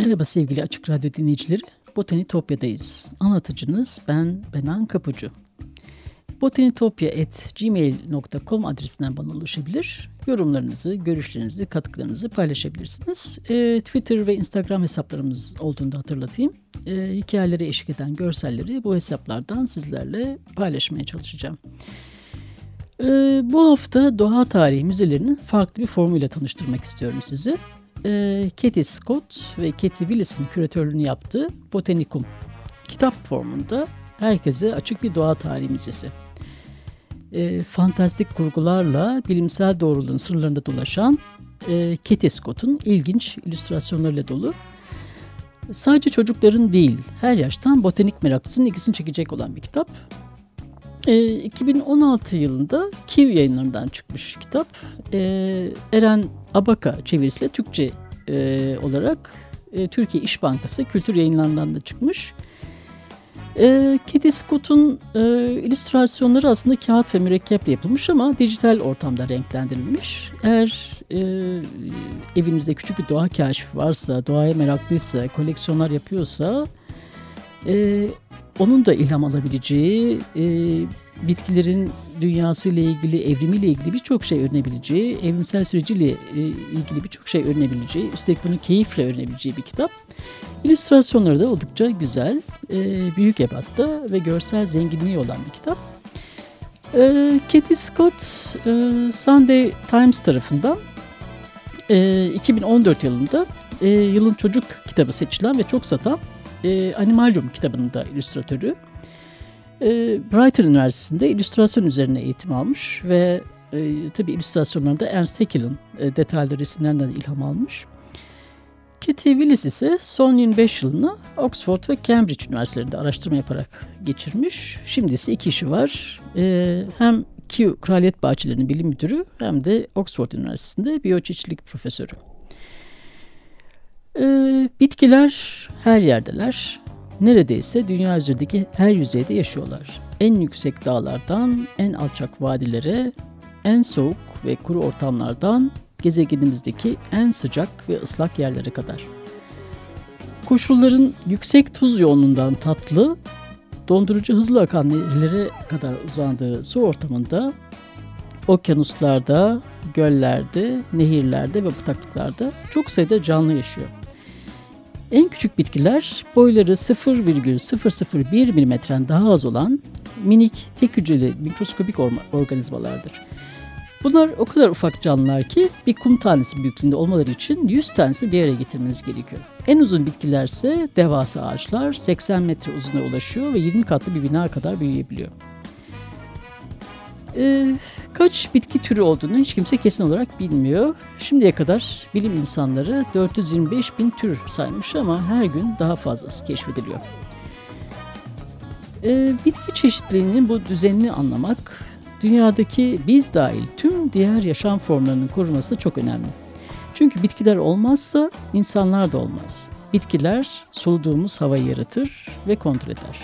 Merhaba sevgili Açık Radyo dinleyicileri. Botanitopya'dayız. Anlatıcınız ben Benan Kapucu. botanitopya.gmail.com adresinden bana ulaşabilir. Yorumlarınızı, görüşlerinizi, katkılarınızı paylaşabilirsiniz. E, Twitter ve Instagram hesaplarımız olduğunu da hatırlatayım. E, hikayelere eşlik eden görselleri bu hesaplardan sizlerle paylaşmaya çalışacağım. E, bu hafta doğa tarihi müzelerinin farklı bir formuyla tanıştırmak istiyorum sizi e, Katie Scott ve Katie Willis'in küratörlüğünü yaptığı Botanikum kitap formunda herkese açık bir doğa tarihi müzesi. E, fantastik kurgularla bilimsel doğruluğun sırlarında dolaşan e, Katie Scott'un ilginç illüstrasyonlarıyla dolu. Sadece çocukların değil, her yaştan botanik meraklısının ilgisini çekecek olan bir kitap. E, 2016 yılında Kiv yayınlarından çıkmış kitap. E, Eren Abaka çevirisiyle Türkçe e, olarak e, Türkiye İş Bankası kültür yayınlarından da çıkmış. E, Katie Scott'un e, illüstrasyonları aslında kağıt ve mürekkeple yapılmış ama dijital ortamda renklendirilmiş. Eğer e, evinizde küçük bir doğa kaşifi varsa, doğaya meraklıysa, koleksiyonlar yapıyorsa e, onun da ilham alabileceği, e, bitkilerin dünyasıyla ilgili, evrimiyle ilgili birçok şey öğrenebileceği, evrimsel süreciyle e, ilgili birçok şey öğrenebileceği, üstelik bunu keyifle öğrenebileceği bir kitap. İllüstrasyonları da oldukça güzel, e, büyük ebatta ve görsel zenginliği olan bir kitap. Katie Scott, e, Sunday Times tarafından e, 2014 yılında yılın çocuk kitabı seçilen ve çok satan Animalium kitabının da illüstratörü. E, Brighton Üniversitesi'nde illüstrasyon üzerine eğitim almış ve e, tabii illüstrasyonlarında Ernst Haeckel'in e, detaylı resimlerinden ilham almış. Katie Willis ise son 25 yılını Oxford ve Cambridge Üniversitelerinde araştırma yaparak geçirmiş. Şimdi ise iki işi var. E, hem Kew Kraliyet Bahçeleri'nin bilim müdürü hem de Oxford Üniversitesi'nde biyoçeşitlilik profesörü. Ee, bitkiler her yerdeler. Neredeyse dünya üzerindeki her yüzeyde yaşıyorlar. En yüksek dağlardan en alçak vadilere, en soğuk ve kuru ortamlardan gezegenimizdeki en sıcak ve ıslak yerlere kadar. Koşulların yüksek tuz yoğunluğundan tatlı, dondurucu hızlı akan nehirlere kadar uzandığı su ortamında, okyanuslarda, göllerde, nehirlerde ve bataklıklarda çok sayıda canlı yaşıyor. En küçük bitkiler boyları 0,001 milimetren daha az olan minik tek hücreli mikroskopik organizmalardır. Bunlar o kadar ufak canlılar ki bir kum tanesi büyüklüğünde olmaları için 100 tanesi bir araya getirmeniz gerekiyor. En uzun bitkiler ise devasa ağaçlar 80 metre uzuna ulaşıyor ve 20 katlı bir bina kadar büyüyebiliyor. Ee, kaç bitki türü olduğunu hiç kimse kesin olarak bilmiyor. Şimdiye kadar bilim insanları 425 bin tür saymış ama her gün daha fazlası keşfediliyor. Ee, bitki çeşitliliğinin bu düzenini anlamak, dünyadaki biz dahil tüm diğer yaşam formlarının korunması çok önemli. Çünkü bitkiler olmazsa insanlar da olmaz. Bitkiler soluduğumuz havayı yaratır ve kontrol eder.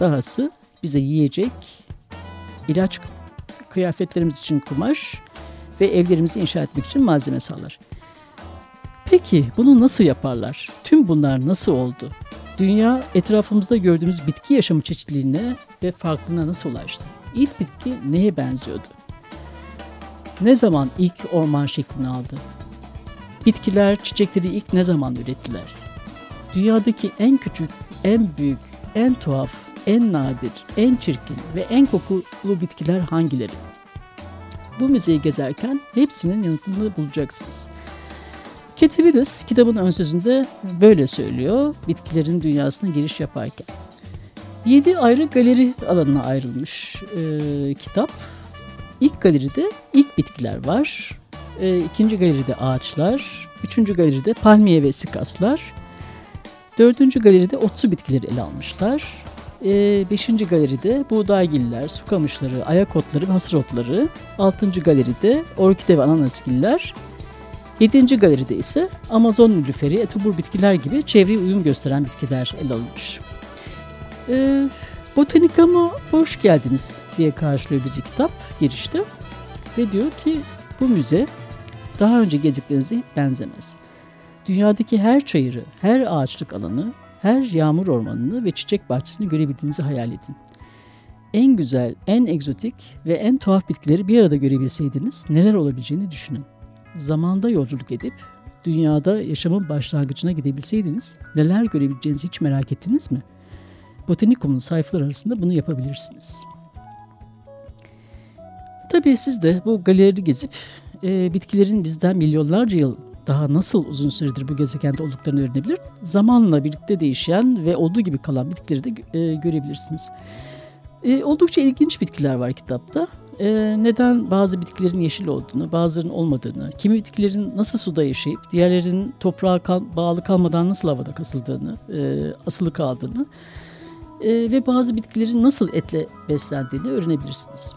Dahası bize yiyecek, ilaç kıyafetlerimiz için kumaş ve evlerimizi inşa etmek için malzeme sağlar. Peki bunu nasıl yaparlar? Tüm bunlar nasıl oldu? Dünya etrafımızda gördüğümüz bitki yaşamı çeşitliliğine ve farklılığına nasıl ulaştı? İlk bitki neye benziyordu? Ne zaman ilk orman şeklini aldı? Bitkiler çiçekleri ilk ne zaman ürettiler? Dünyadaki en küçük, en büyük, en tuhaf en nadir, en çirkin ve en kokulu bitkiler hangileri? bu müzeyi gezerken hepsinin yanıtını bulacaksınız. Willis kitabın ön sözünde böyle söylüyor bitkilerin dünyasına giriş yaparken. Yedi ayrı galeri alanına ayrılmış e, kitap. İlk galeride ilk bitkiler var. E, ikinci galeride ağaçlar. Üçüncü galeride palmiye ve sikaslar. Dördüncü galeride otsu bitkileri ele almışlar. E, beşinci galeride buğdaygiller, su kamışları, ayak otları ve hasır otları. Altıncı galeride orkide ve ananasgiller. Yedinci galeride ise Amazon nilüferi, etobur bitkiler gibi çevreye uyum gösteren bitkiler ele alınmış. E, Botanikama hoş geldiniz diye karşılıyor bizi kitap girişte. Ve diyor ki bu müze daha önce gezdiklerinize benzemez. Dünyadaki her çayırı, her ağaçlık alanı, her yağmur ormanını ve çiçek bahçesini görebildiğinizi hayal edin. En güzel, en egzotik ve en tuhaf bitkileri bir arada görebilseydiniz neler olabileceğini düşünün. Zamanda yolculuk edip dünyada yaşamın başlangıcına gidebilseydiniz neler görebileceğinizi hiç merak ettiniz mi? Botanikum'un sayfaları arasında bunu yapabilirsiniz. Tabii siz de bu galeri gezip e, bitkilerin bizden milyonlarca yıl daha nasıl uzun süredir bu gezegende olduklarını öğrenebilir. Zamanla birlikte değişen ve olduğu gibi kalan bitkileri de e, görebilirsiniz. E, oldukça ilginç bitkiler var kitapta. E, neden bazı bitkilerin yeşil olduğunu, bazılarının olmadığını, kimi bitkilerin nasıl suda yaşayıp diğerlerinin toprağa kal bağlı kalmadan nasıl havada kasıldığını, e, asılı kaldığını e, ve bazı bitkilerin nasıl etle beslendiğini öğrenebilirsiniz.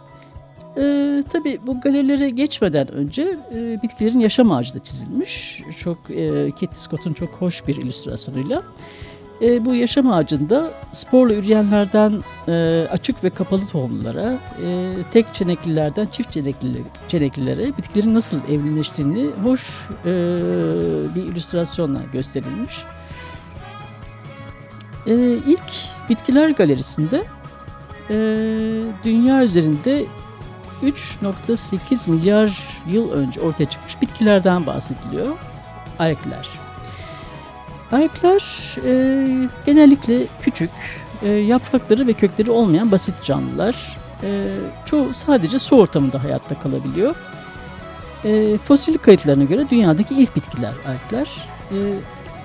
Ee, tabii bu galerilere geçmeden önce e, bitkilerin yaşam ağacı da çizilmiş. Çok e, Katie Scott'un çok hoş bir illüstrasyonuyla. E, bu yaşam ağacında sporla üreyenlerden e, açık ve kapalı tohumlara, e, tek çeneklilerden çift çenekli, çeneklilere bitkilerin nasıl evrimleştiğini hoş e, bir illüstrasyonla gösterilmiş. E, ilk Bitkiler Galerisi'nde e, dünya üzerinde 3.8 milyar yıl önce ortaya çıkmış bitkilerden bahsediliyor. Ayaklar. Ayaklar e, genellikle küçük, e, yaprakları ve kökleri olmayan basit canlılar. E, çoğu sadece su ortamında hayatta kalabiliyor. E, fosil kayıtlarına göre dünyadaki ilk bitkiler ayaklar. E,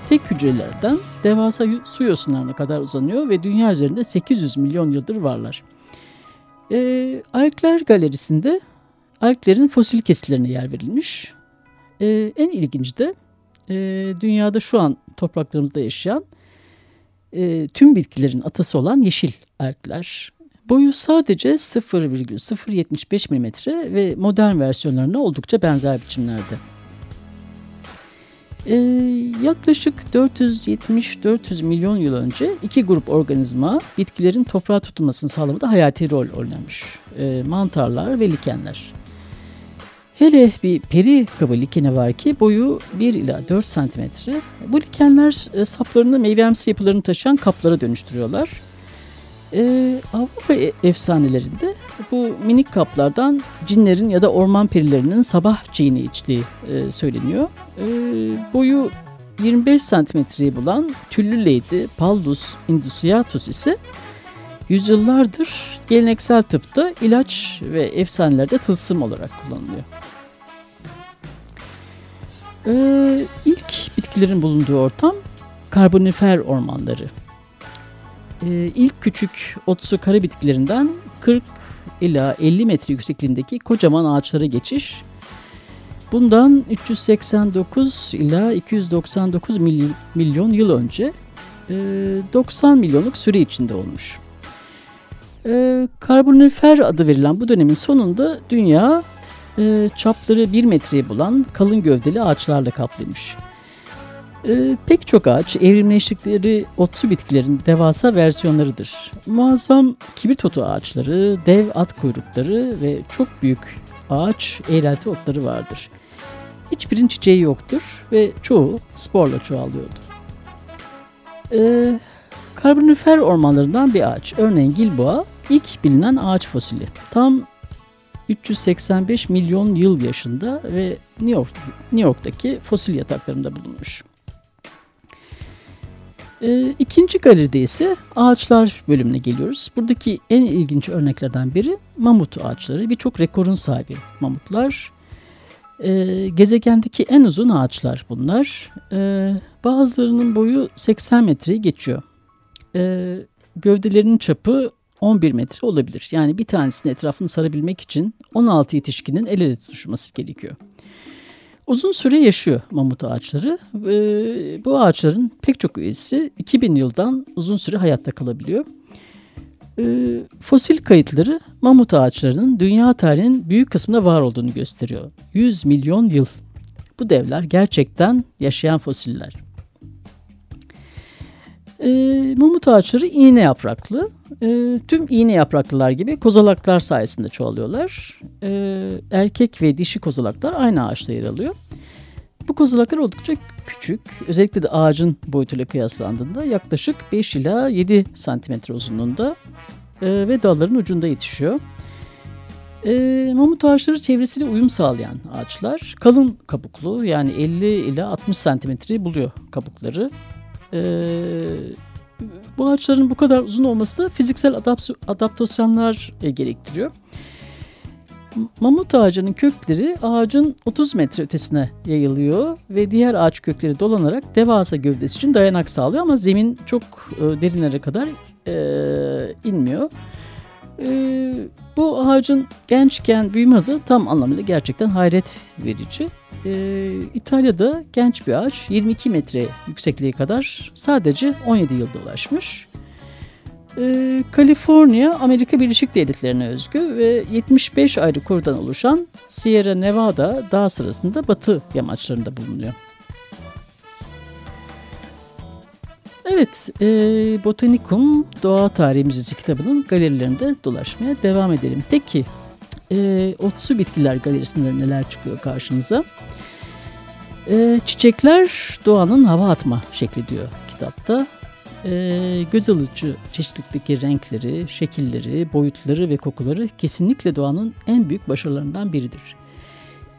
tek hücrelerden devasa su yosunlarına kadar uzanıyor ve dünya üzerinde 800 milyon yıldır varlar. E, ee, Alkler Galerisi'nde Alklerin fosil kesitlerine yer verilmiş. E, en ilginci de e, dünyada şu an topraklarımızda yaşayan e, tüm bitkilerin atası olan yeşil alkler. Boyu sadece 0,075 mm ve modern versiyonlarına oldukça benzer biçimlerde. Ee, yaklaşık 470-400 milyon yıl önce iki grup organizma bitkilerin toprağa tutunmasını sağlamada hayati rol oynamış. Ee, mantarlar ve likenler. Hele bir peri kabı likeni var ki boyu 1 ila 4 santimetre. Bu likenler e, saplarını meyvemsi yapılarını taşıyan kaplara dönüştürüyorlar. Ee, Avrupa e, efsanelerinde bu minik kaplardan cinlerin ya da orman perilerinin sabah çiğini içtiği e, söyleniyor. E, boyu 25 santimetreyi bulan tüllü lady Paldus indusiatus ise yüzyıllardır geleneksel tıpta ilaç ve efsanelerde tılsım olarak kullanılıyor. Ee, ilk bitkilerin bulunduğu ortam karbonifer ormanları. Ee, ilk küçük otsu kara bitkilerinden 40 ila 50 metre yüksekliğindeki kocaman ağaçlara geçiş bundan 389 ila 299 milyon yıl önce 90 e, milyonluk süre içinde olmuş. E, karbonifer adı verilen bu dönemin sonunda dünya e, çapları 1 metreyi bulan kalın gövdeli ağaçlarla kaplıymış. E, pek çok ağaç evrimleştikleri otsu bitkilerin devasa versiyonlarıdır. Muazzam kibrit otu ağaçları, dev at kuyrukları ve çok büyük ağaç eğrelti otları vardır. Hiçbirinin çiçeği yoktur ve çoğu sporla çoğalıyordu. Ee, karbonifer ormanlarından bir ağaç, örneğin Gilboa ilk bilinen ağaç fosili. Tam 385 milyon yıl yaşında ve New, York, New York'taki fosil yataklarında bulunmuş. E, ikinci galeride ise ağaçlar bölümüne geliyoruz. Buradaki en ilginç örneklerden biri mamut ağaçları. Birçok rekorun sahibi mamutlar. E, gezegendeki en uzun ağaçlar bunlar. E, bazılarının boyu 80 metreyi geçiyor. E, gövdelerinin çapı 11 metre olabilir. Yani bir tanesinin etrafını sarabilmek için 16 yetişkinin el ele tutuşması gerekiyor. Uzun süre yaşıyor mamut ağaçları. Ee, bu ağaçların pek çok üyesi 2000 yıldan uzun süre hayatta kalabiliyor. Ee, fosil kayıtları mamut ağaçlarının dünya tarihinin büyük kısmında var olduğunu gösteriyor. 100 milyon yıl. Bu devler gerçekten yaşayan fosiller. E, mamut ağaçları iğne yapraklı. E, tüm iğne yapraklılar gibi kozalaklar sayesinde çoğalıyorlar. E, erkek ve dişi kozalaklar aynı ağaçta yer alıyor. Bu kozalaklar oldukça küçük. Özellikle de ağacın boyutuyla kıyaslandığında yaklaşık 5 ila 7 santimetre uzunluğunda e, ve dalların ucunda yetişiyor. E, mamut ağaçları çevresiyle uyum sağlayan ağaçlar. Kalın kabuklu yani 50 ila 60 santimetreyi buluyor kabukları. Ee, bu ağaçların bu kadar uzun olması da fiziksel adaptasyonlar e, gerektiriyor. Mamut ağacının kökleri ağacın 30 metre ötesine yayılıyor ve diğer ağaç kökleri dolanarak devasa gövdesi için dayanak sağlıyor ama zemin çok e, derinlere kadar e, inmiyor. Bu ağacın gençken büyüme hızı tam anlamıyla gerçekten hayret verici e, İtalya'da genç bir ağaç 22 metre yüksekliğe kadar sadece 17 yılda ulaşmış. E, Kaliforniya Amerika Birleşik Devletleri'ne özgü ve 75 ayrı korudan oluşan Sierra Nevada dağ sırasında batı yamaçlarında bulunuyor. Evet, e, Botanikum Doğa Tarihi kitabının galerilerinde dolaşmaya devam edelim. Peki, e, Otsu Bitkiler Galerisi'nde neler çıkıyor karşımıza? E, çiçekler doğanın hava atma şekli diyor kitapta. E, göz alıcı çeşitlikteki renkleri, şekilleri, boyutları ve kokuları kesinlikle doğanın en büyük başarılarından biridir.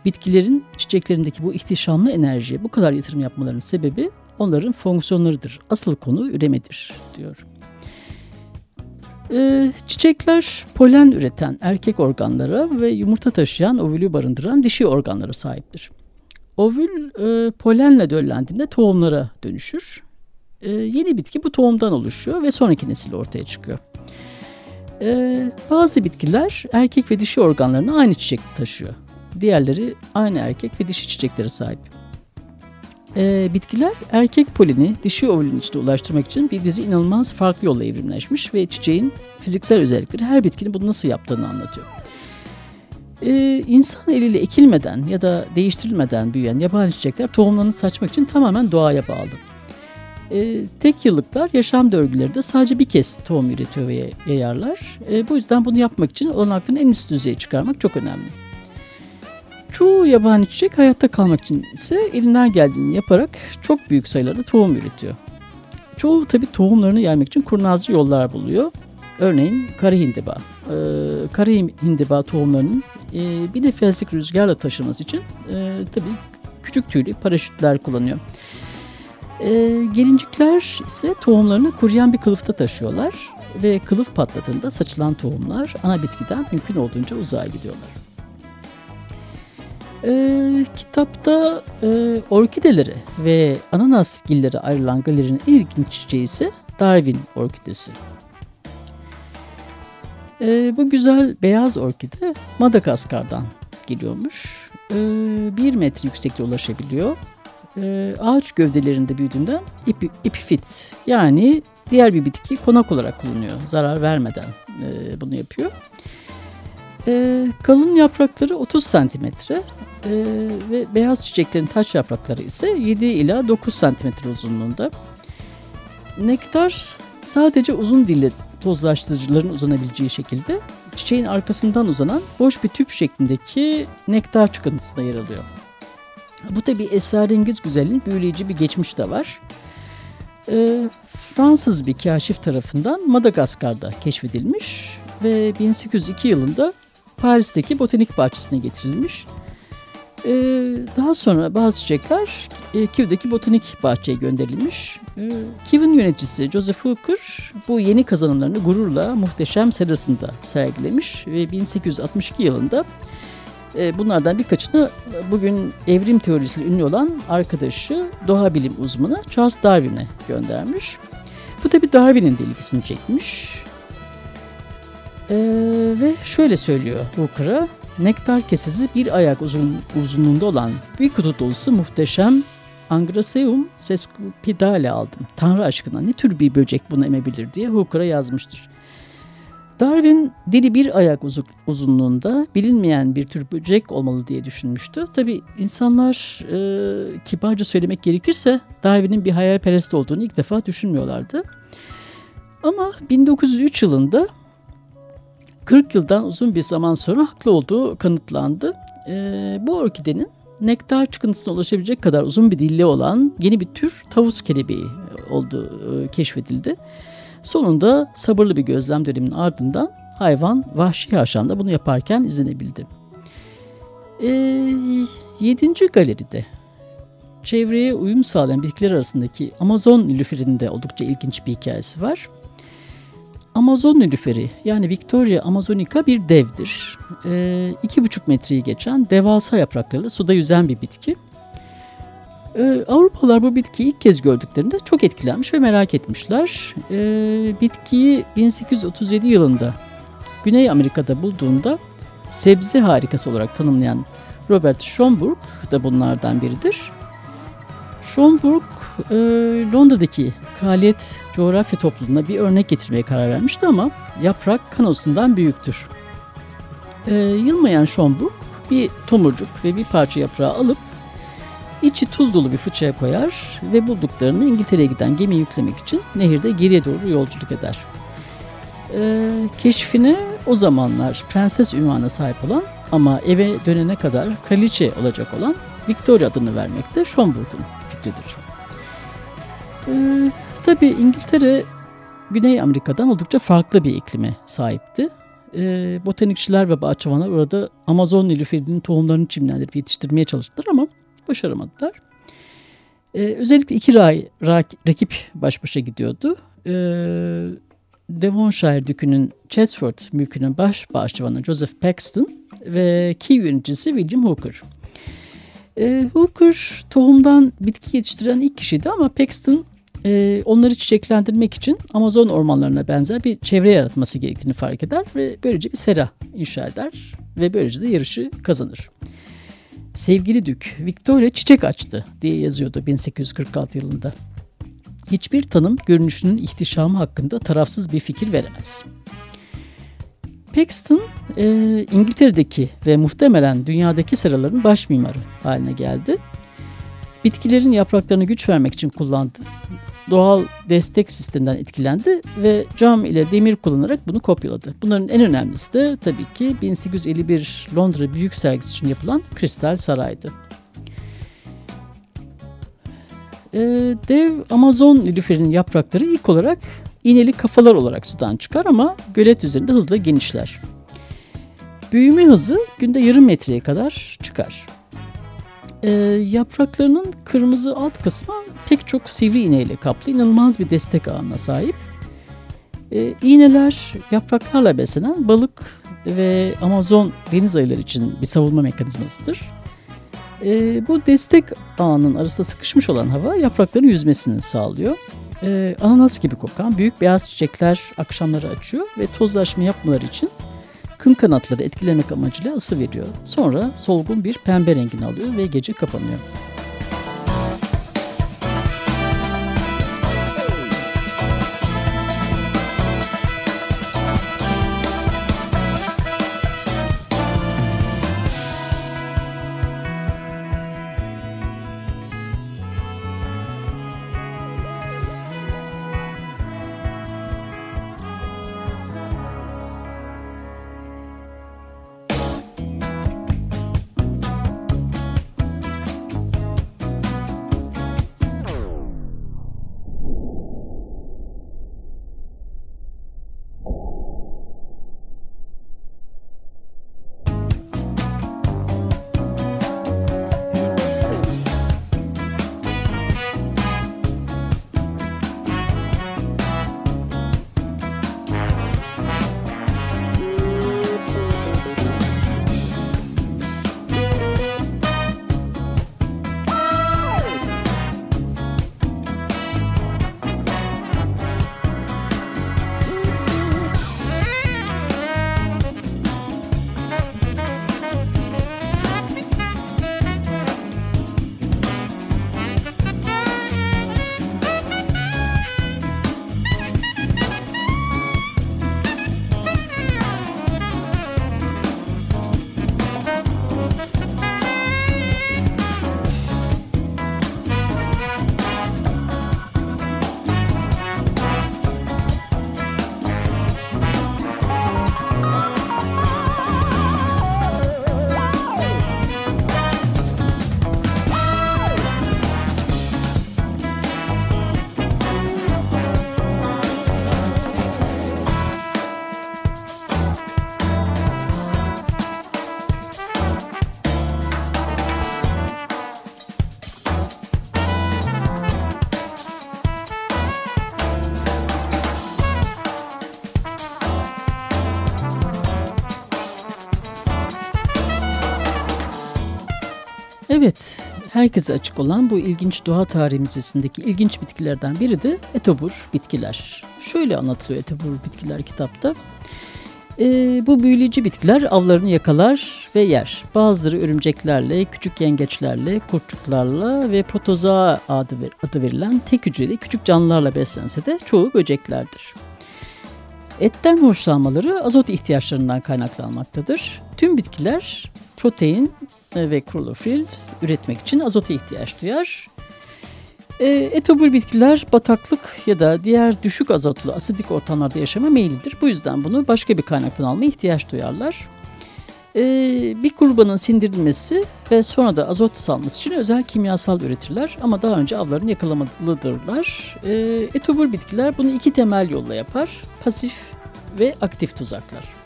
Bitkilerin çiçeklerindeki bu ihtişamlı enerjiye bu kadar yatırım yapmalarının sebebi onların fonksiyonlarıdır. Asıl konu üremedir diyor. Ee, çiçekler polen üreten erkek organlara ve yumurta taşıyan ovülü barındıran dişi organlara sahiptir. Ovül e, polenle döllendiğinde tohumlara dönüşür. E, yeni bitki bu tohumdan oluşuyor ve sonraki nesil ortaya çıkıyor. E, bazı bitkiler erkek ve dişi organlarını aynı çiçek taşıyor. Diğerleri aynı erkek ve dişi çiçeklere sahip. E, bitkiler erkek poleni dişi ovülün içine ulaştırmak için bir dizi inanılmaz farklı yolla evrimleşmiş ve çiçeğin fiziksel özellikleri her bitkinin bunu nasıl yaptığını anlatıyor. Ee, insan eliyle ekilmeden ya da değiştirilmeden büyüyen yabani çiçekler tohumlarını saçmak için tamamen doğaya bağlı. Ee, tek yıllıklar yaşam döngüleri de sadece bir kez tohum üretiyor ve yayarlar. Ee, bu yüzden bunu yapmak için olanaklarını en üst düzeye çıkarmak çok önemli. Çoğu yabani çiçek hayatta kalmak için ise elinden geldiğini yaparak çok büyük sayılarda tohum üretiyor. Çoğu tabi tohumlarını yaymak için kurnazlı yollar buluyor. Örneğin kara hindiba. Ee, kara hindiba tohumlarının e, bir nefeslik rüzgarla taşıması için e, tabii küçük tüylü paraşütler kullanıyor. E, gelincikler ise tohumlarını kuruyan bir kılıfta taşıyorlar ve kılıf patladığında saçılan tohumlar ana bitkiden mümkün olduğunca uzağa gidiyorlar. E, kitapta e, orkideleri ve ananas gilleri ayrılan galerinin en ilginç çiçeği ise Darwin orkidesi. E, bu güzel beyaz orkide Madagaskar'dan geliyormuş. E, bir metre yüksekliğe ulaşabiliyor. E, ağaç gövdelerinde büyüdüğünden epi, epifit yani diğer bir bitki konak olarak kullanıyor. Zarar vermeden e, bunu yapıyor. E, kalın yaprakları 30 santimetre e, ve beyaz çiçeklerin taç yaprakları ise 7 ila 9 santimetre uzunluğunda. Nektar sadece uzun dille tozlaştırıcıların uzanabileceği şekilde çiçeğin arkasından uzanan boş bir tüp şeklindeki nektar çıkıntısında yer alıyor. Bu tabi esrarengiz güzelliğin büyüleyici bir geçmiş de var. E, Fransız bir kaşif tarafından Madagaskar'da keşfedilmiş ve 1802 yılında Paris'teki botanik bahçesine getirilmiş. Ee, daha sonra bazı çiçekler e, Kiev'deki botanik bahçeye gönderilmiş. Ee, Kiev'in yöneticisi Joseph Hooker bu yeni kazanımlarını gururla muhteşem serasında sergilemiş ve 1862 yılında e, bunlardan birkaçını bugün evrim teorisiyle ünlü olan arkadaşı doğa bilim uzmanı Charles Darwin'e göndermiş. Bu tabi Darwin'in de ilgisini çekmiş. Ee, ve şöyle söylüyor Hooker'a, nektar kesesi bir ayak uzun, uzunluğunda olan bir kutu dolusu muhteşem Angraseum sescupidale aldım. Tanrı aşkına ne tür bir böcek bunu emebilir diye Hooker'a yazmıştır. Darwin dili bir ayak uzunluğunda bilinmeyen bir tür böcek olmalı diye düşünmüştü. Tabi insanlar e, kibarca söylemek gerekirse Darwin'in bir hayalperest olduğunu ilk defa düşünmüyorlardı. Ama 1903 yılında 40 yıldan uzun bir zaman sonra haklı olduğu kanıtlandı. E, bu orkidenin nektar çıkıntısına ulaşabilecek kadar uzun bir dilli olan yeni bir tür tavus kelebeği olduğu e, keşfedildi. Sonunda sabırlı bir gözlem döneminin ardından hayvan vahşi yaşamda bunu yaparken izlenebildi. E, yedinci galeride çevreye uyum sağlayan bitkiler arasındaki Amazon nilüferinin de oldukça ilginç bir hikayesi var. Amazon nilüferi yani Victoria amazonica bir devdir. E, iki buçuk metreyi geçen devasa yapraklarıyla suda yüzen bir bitki. Ee, Avrupalılar bu bitkiyi ilk kez gördüklerinde çok etkilenmiş ve merak etmişler. Ee, bitkiyi 1837 yılında Güney Amerika'da bulduğunda sebze harikası olarak tanımlayan Robert Schomburg da bunlardan biridir. Schomburg e, Londra'daki Kraliyet Coğrafya Topluluğu'na bir örnek getirmeye karar vermişti ama yaprak kanosundan büyüktür. E, yılmayan Schomburg bir tomurcuk ve bir parça yaprağı alıp İçi tuz dolu bir fıçıya koyar ve bulduklarını İngiltere'ye giden gemi yüklemek için nehirde geriye doğru yolculuk eder. Ee, keşfine o zamanlar prenses ünvanına sahip olan ama eve dönene kadar kraliçe olacak olan Victoria adını vermek de Schomburg'un fikridir. Ee, Tabi İngiltere Güney Amerika'dan oldukça farklı bir iklime sahipti. Ee, botanikçiler ve bahçıvanlar orada Amazon nilüferinin tohumlarını çimlendirip yetiştirmeye çalıştılar ama başaramadılar. Ee, özellikle iki ray, rak, rakip baş başa gidiyordu. Ee, Devonshire Dükü'nün Chatsford mülkünün baş bahçıvanı Joseph Paxton ve Key yöneticisi William Hooker. Ee, Hooker tohumdan bitki yetiştiren ilk kişiydi ama Paxton e, onları çiçeklendirmek için Amazon ormanlarına benzer bir çevre yaratması gerektiğini fark eder ve böylece bir sera inşa eder ve böylece de yarışı kazanır. Sevgili Dük, Victoria çiçek açtı diye yazıyordu 1846 yılında. Hiçbir tanım görünüşünün ihtişamı hakkında tarafsız bir fikir veremez. Paxton, e, İngiltere'deki ve muhtemelen dünyadaki seraların baş mimarı haline geldi. Bitkilerin yapraklarına güç vermek için kullandı doğal destek sisteminden etkilendi ve cam ile demir kullanarak bunu kopyaladı. Bunların en önemlisi de tabii ki 1851 Londra Büyük Sergisi için yapılan Kristal Saray'dı. Ee, dev Amazon nilüferinin yaprakları ilk olarak iğneli kafalar olarak sudan çıkar ama gölet üzerinde hızla genişler. Büyüme hızı günde yarım metreye kadar çıkar. Ee, yapraklarının kırmızı alt kısmı pek çok sivri iğneyle kaplı inanılmaz bir destek ağına sahip. E, iğneler yapraklarla beslenen balık ve Amazon deniz ayıları için bir savunma mekanizmasıdır. E, bu destek ağının arasında sıkışmış olan hava yaprakların yüzmesini sağlıyor. E, ananas gibi kokan büyük beyaz çiçekler akşamları açıyor ve tozlaşma yapmaları için kın kanatları etkilemek amacıyla ısı veriyor. Sonra solgun bir pembe rengini alıyor ve gece kapanıyor. Herkese açık olan bu ilginç doğa tarihi müzesindeki ilginç bitkilerden biri de etobur bitkiler. Şöyle anlatılıyor etobur bitkiler kitapta. E, bu büyüleyici bitkiler avlarını yakalar ve yer. Bazıları örümceklerle, küçük yengeçlerle, kurtçuklarla ve protozoa adı, adı verilen tek hücreli küçük canlılarla beslense de çoğu böceklerdir. Etten hoşlanmaları azot ihtiyaçlarından kaynaklanmaktadır. Tüm bitkiler protein ve klorofil üretmek için azota ihtiyaç duyar. E, etobur bitkiler bataklık ya da diğer düşük azotlu asidik ortamlarda yaşama meyillidir. Bu yüzden bunu başka bir kaynaktan almaya ihtiyaç duyarlar. E, bir kurbanın sindirilmesi ve sonra da azot salması için özel kimyasal üretirler ama daha önce avlarını yakalamalıdırlar. E, etobur bitkiler bunu iki temel yolla yapar. Pasif ve aktif tuzaklar.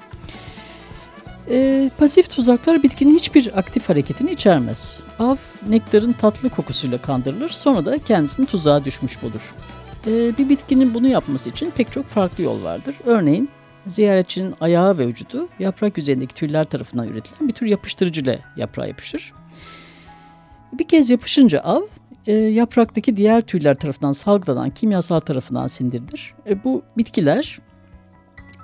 E, pasif tuzaklar bitkinin hiçbir aktif hareketini içermez. Av nektarın tatlı kokusuyla kandırılır sonra da kendisini tuzağa düşmüş bulur. E, bir bitkinin bunu yapması için pek çok farklı yol vardır. Örneğin ziyaretçinin ayağı ve vücudu yaprak üzerindeki tüyler tarafından üretilen bir tür yapıştırıcı ile yaprağa yapışır. Bir kez yapışınca av e, yapraktaki diğer tüyler tarafından salgılanan kimyasal tarafından sindirilir. E, bu bitkiler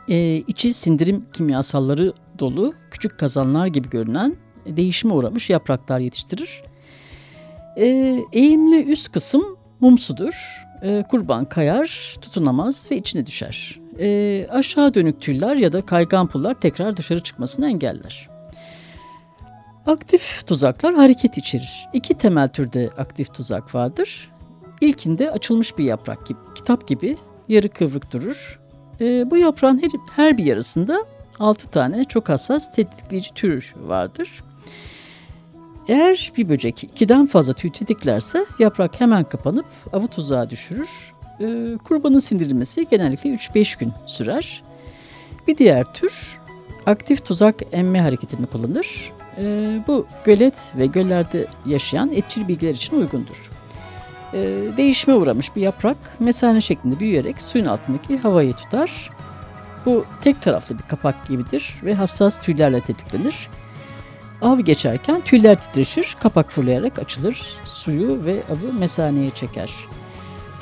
e, içi sindirim kimyasalları dolu küçük kazanlar gibi görünen e, değişime uğramış yapraklar yetiştirir. E, eğimli üst kısım mumsudur. E, kurban kayar, tutunamaz ve içine düşer. E, aşağı dönük tüyler ya da kaygan pullar tekrar dışarı çıkmasını engeller. Aktif tuzaklar hareket içerir. İki temel türde aktif tuzak vardır. İlkinde açılmış bir yaprak gibi, kitap gibi yarı kıvrık durur. E, bu yaprağın her, her bir yarısında 6 tane çok hassas tetikleyici tür vardır. Eğer bir böcek ikiden fazla tüy tetiklerse yaprak hemen kapanıp avı tuzağa düşürür. E, kurbanın sindirilmesi genellikle 3-5 gün sürer. Bir diğer tür aktif tuzak emme hareketini kullanır. E, bu gölet ve göllerde yaşayan etçil bilgiler için uygundur. E, değişime uğramış bir yaprak mesane şeklinde büyüyerek suyun altındaki havayı tutar bu tek taraflı bir kapak gibidir ve hassas tüylerle tetiklenir. Av geçerken tüyler titreşir, kapak fırlayarak açılır, suyu ve avı mesaneye çeker.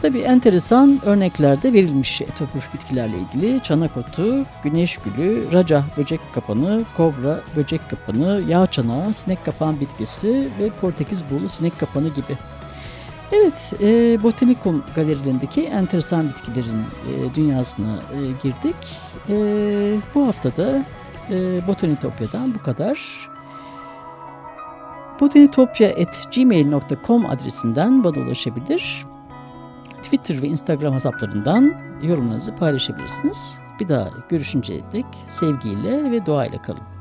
Tabi enteresan örneklerde verilmiş etobur bitkilerle ilgili çanak otu, güneş gülü, raca böcek kapanı, kobra böcek kapanı, yağ çanağı, sinek kapan bitkisi ve Portekiz buğulu sinek kapanı gibi. Evet, e, Botanikum galerilerindeki enteresan bitkilerin e, dünyasına e, girdik. E, bu haftada e, Botanitopya'dan bu kadar. botanitopya.gmail.com adresinden bana ulaşabilir. Twitter ve Instagram hesaplarından yorumlarınızı paylaşabilirsiniz. Bir daha görüşünceye dek sevgiyle ve doğayla kalın.